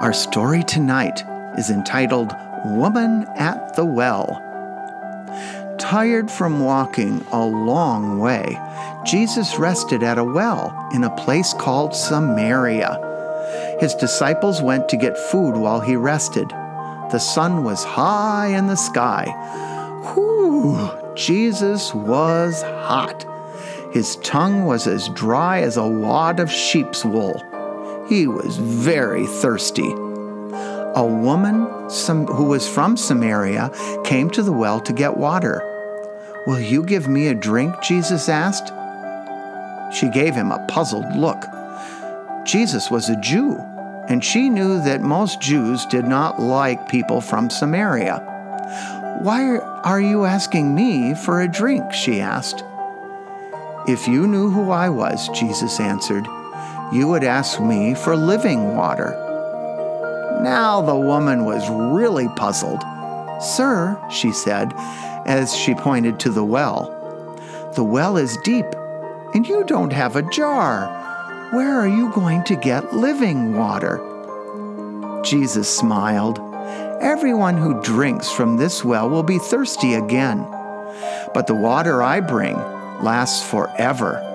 Our story tonight is entitled Woman at the Well. Tired from walking a long way, Jesus rested at a well in a place called Samaria. His disciples went to get food while he rested. The sun was high in the sky. Whew, Jesus was hot. His tongue was as dry as a wad of sheep's wool. He was very thirsty. A woman some, who was from Samaria came to the well to get water. Will you give me a drink? Jesus asked. She gave him a puzzled look. Jesus was a Jew, and she knew that most Jews did not like people from Samaria. Why are you asking me for a drink? she asked. If you knew who I was, Jesus answered, you would ask me for living water. Now the woman was really puzzled. Sir, she said, as she pointed to the well, the well is deep, and you don't have a jar. Where are you going to get living water? Jesus smiled. Everyone who drinks from this well will be thirsty again, but the water I bring lasts forever.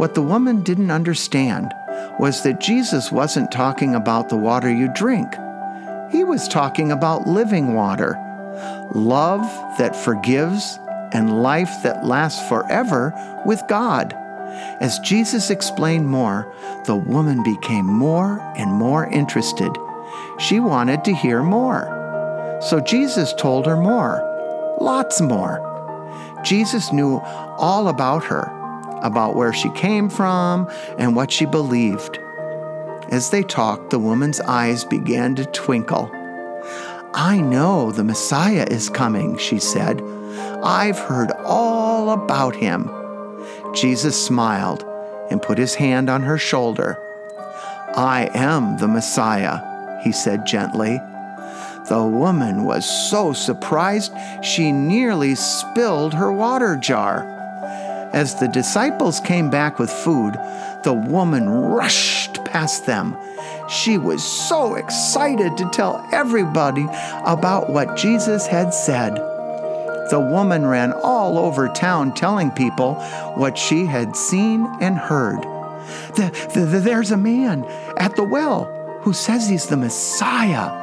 What the woman didn't understand was that Jesus wasn't talking about the water you drink. He was talking about living water, love that forgives, and life that lasts forever with God. As Jesus explained more, the woman became more and more interested. She wanted to hear more. So Jesus told her more, lots more. Jesus knew all about her about where she came from and what she believed. As they talked, the woman's eyes began to twinkle. I know the Messiah is coming, she said. I've heard all about him. Jesus smiled and put his hand on her shoulder. I am the Messiah, he said gently. The woman was so surprised she nearly spilled her water jar. As the disciples came back with food, the woman rushed past them. She was so excited to tell everybody about what Jesus had said. The woman ran all over town telling people what she had seen and heard. The, the, the, there's a man at the well who says he's the Messiah.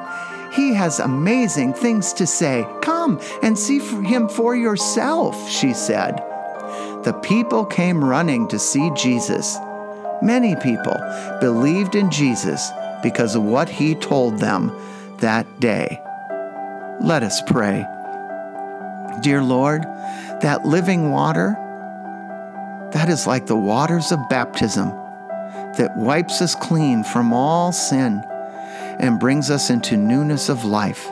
He has amazing things to say. Come and see him for yourself, she said. The people came running to see Jesus. Many people believed in Jesus because of what he told them that day. Let us pray. Dear Lord, that living water, that is like the waters of baptism that wipes us clean from all sin and brings us into newness of life.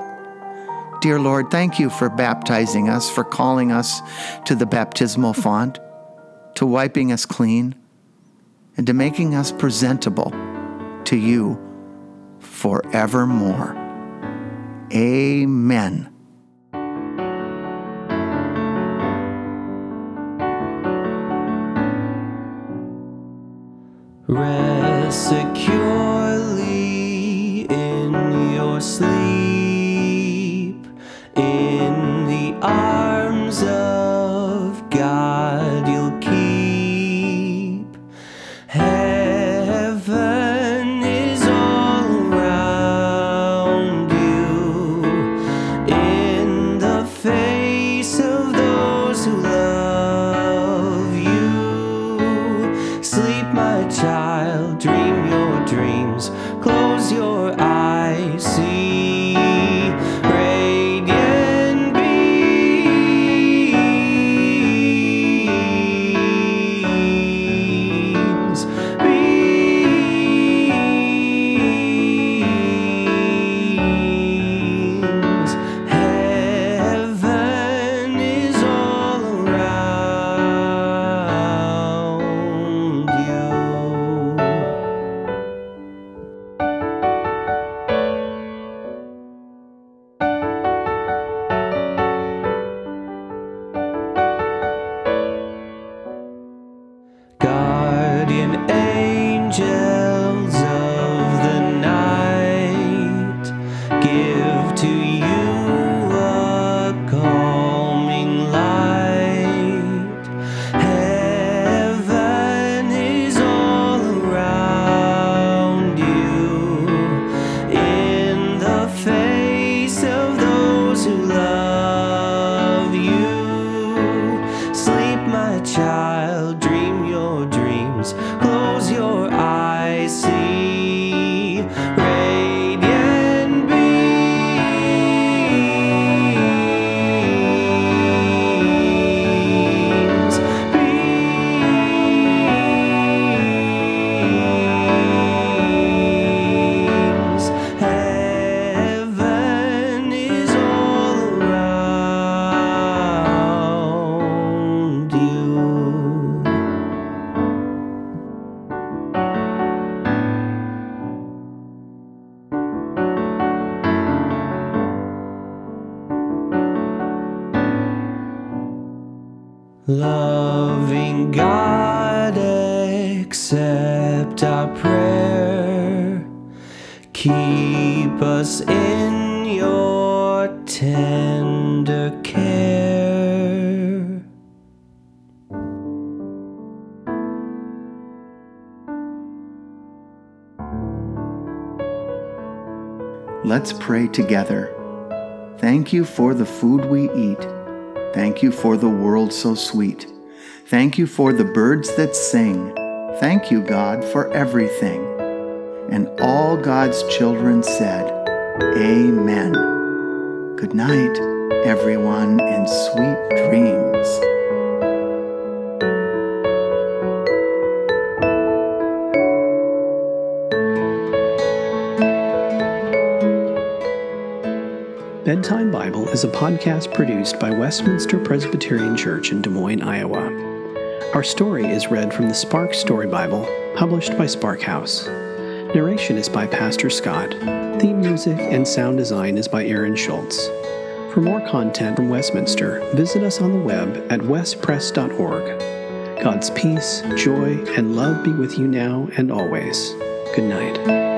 Dear Lord, thank you for baptizing us, for calling us to the baptismal font, to wiping us clean, and to making us presentable to you forevermore. Amen. Rest securely in your sleep, Keep us in your tender care. Let's pray together. Thank you for the food we eat. Thank you for the world so sweet. Thank you for the birds that sing. Thank you, God, for everything. And all God's children said, Amen. Good night, everyone, and sweet dreams. Bedtime Bible is a podcast produced by Westminster Presbyterian Church in Des Moines, Iowa. Our story is read from the Spark Story Bible, published by Spark House. Narration is by Pastor Scott. Theme music and sound design is by Aaron Schultz. For more content from Westminster, visit us on the web at westpress.org. God's peace, joy, and love be with you now and always. Good night.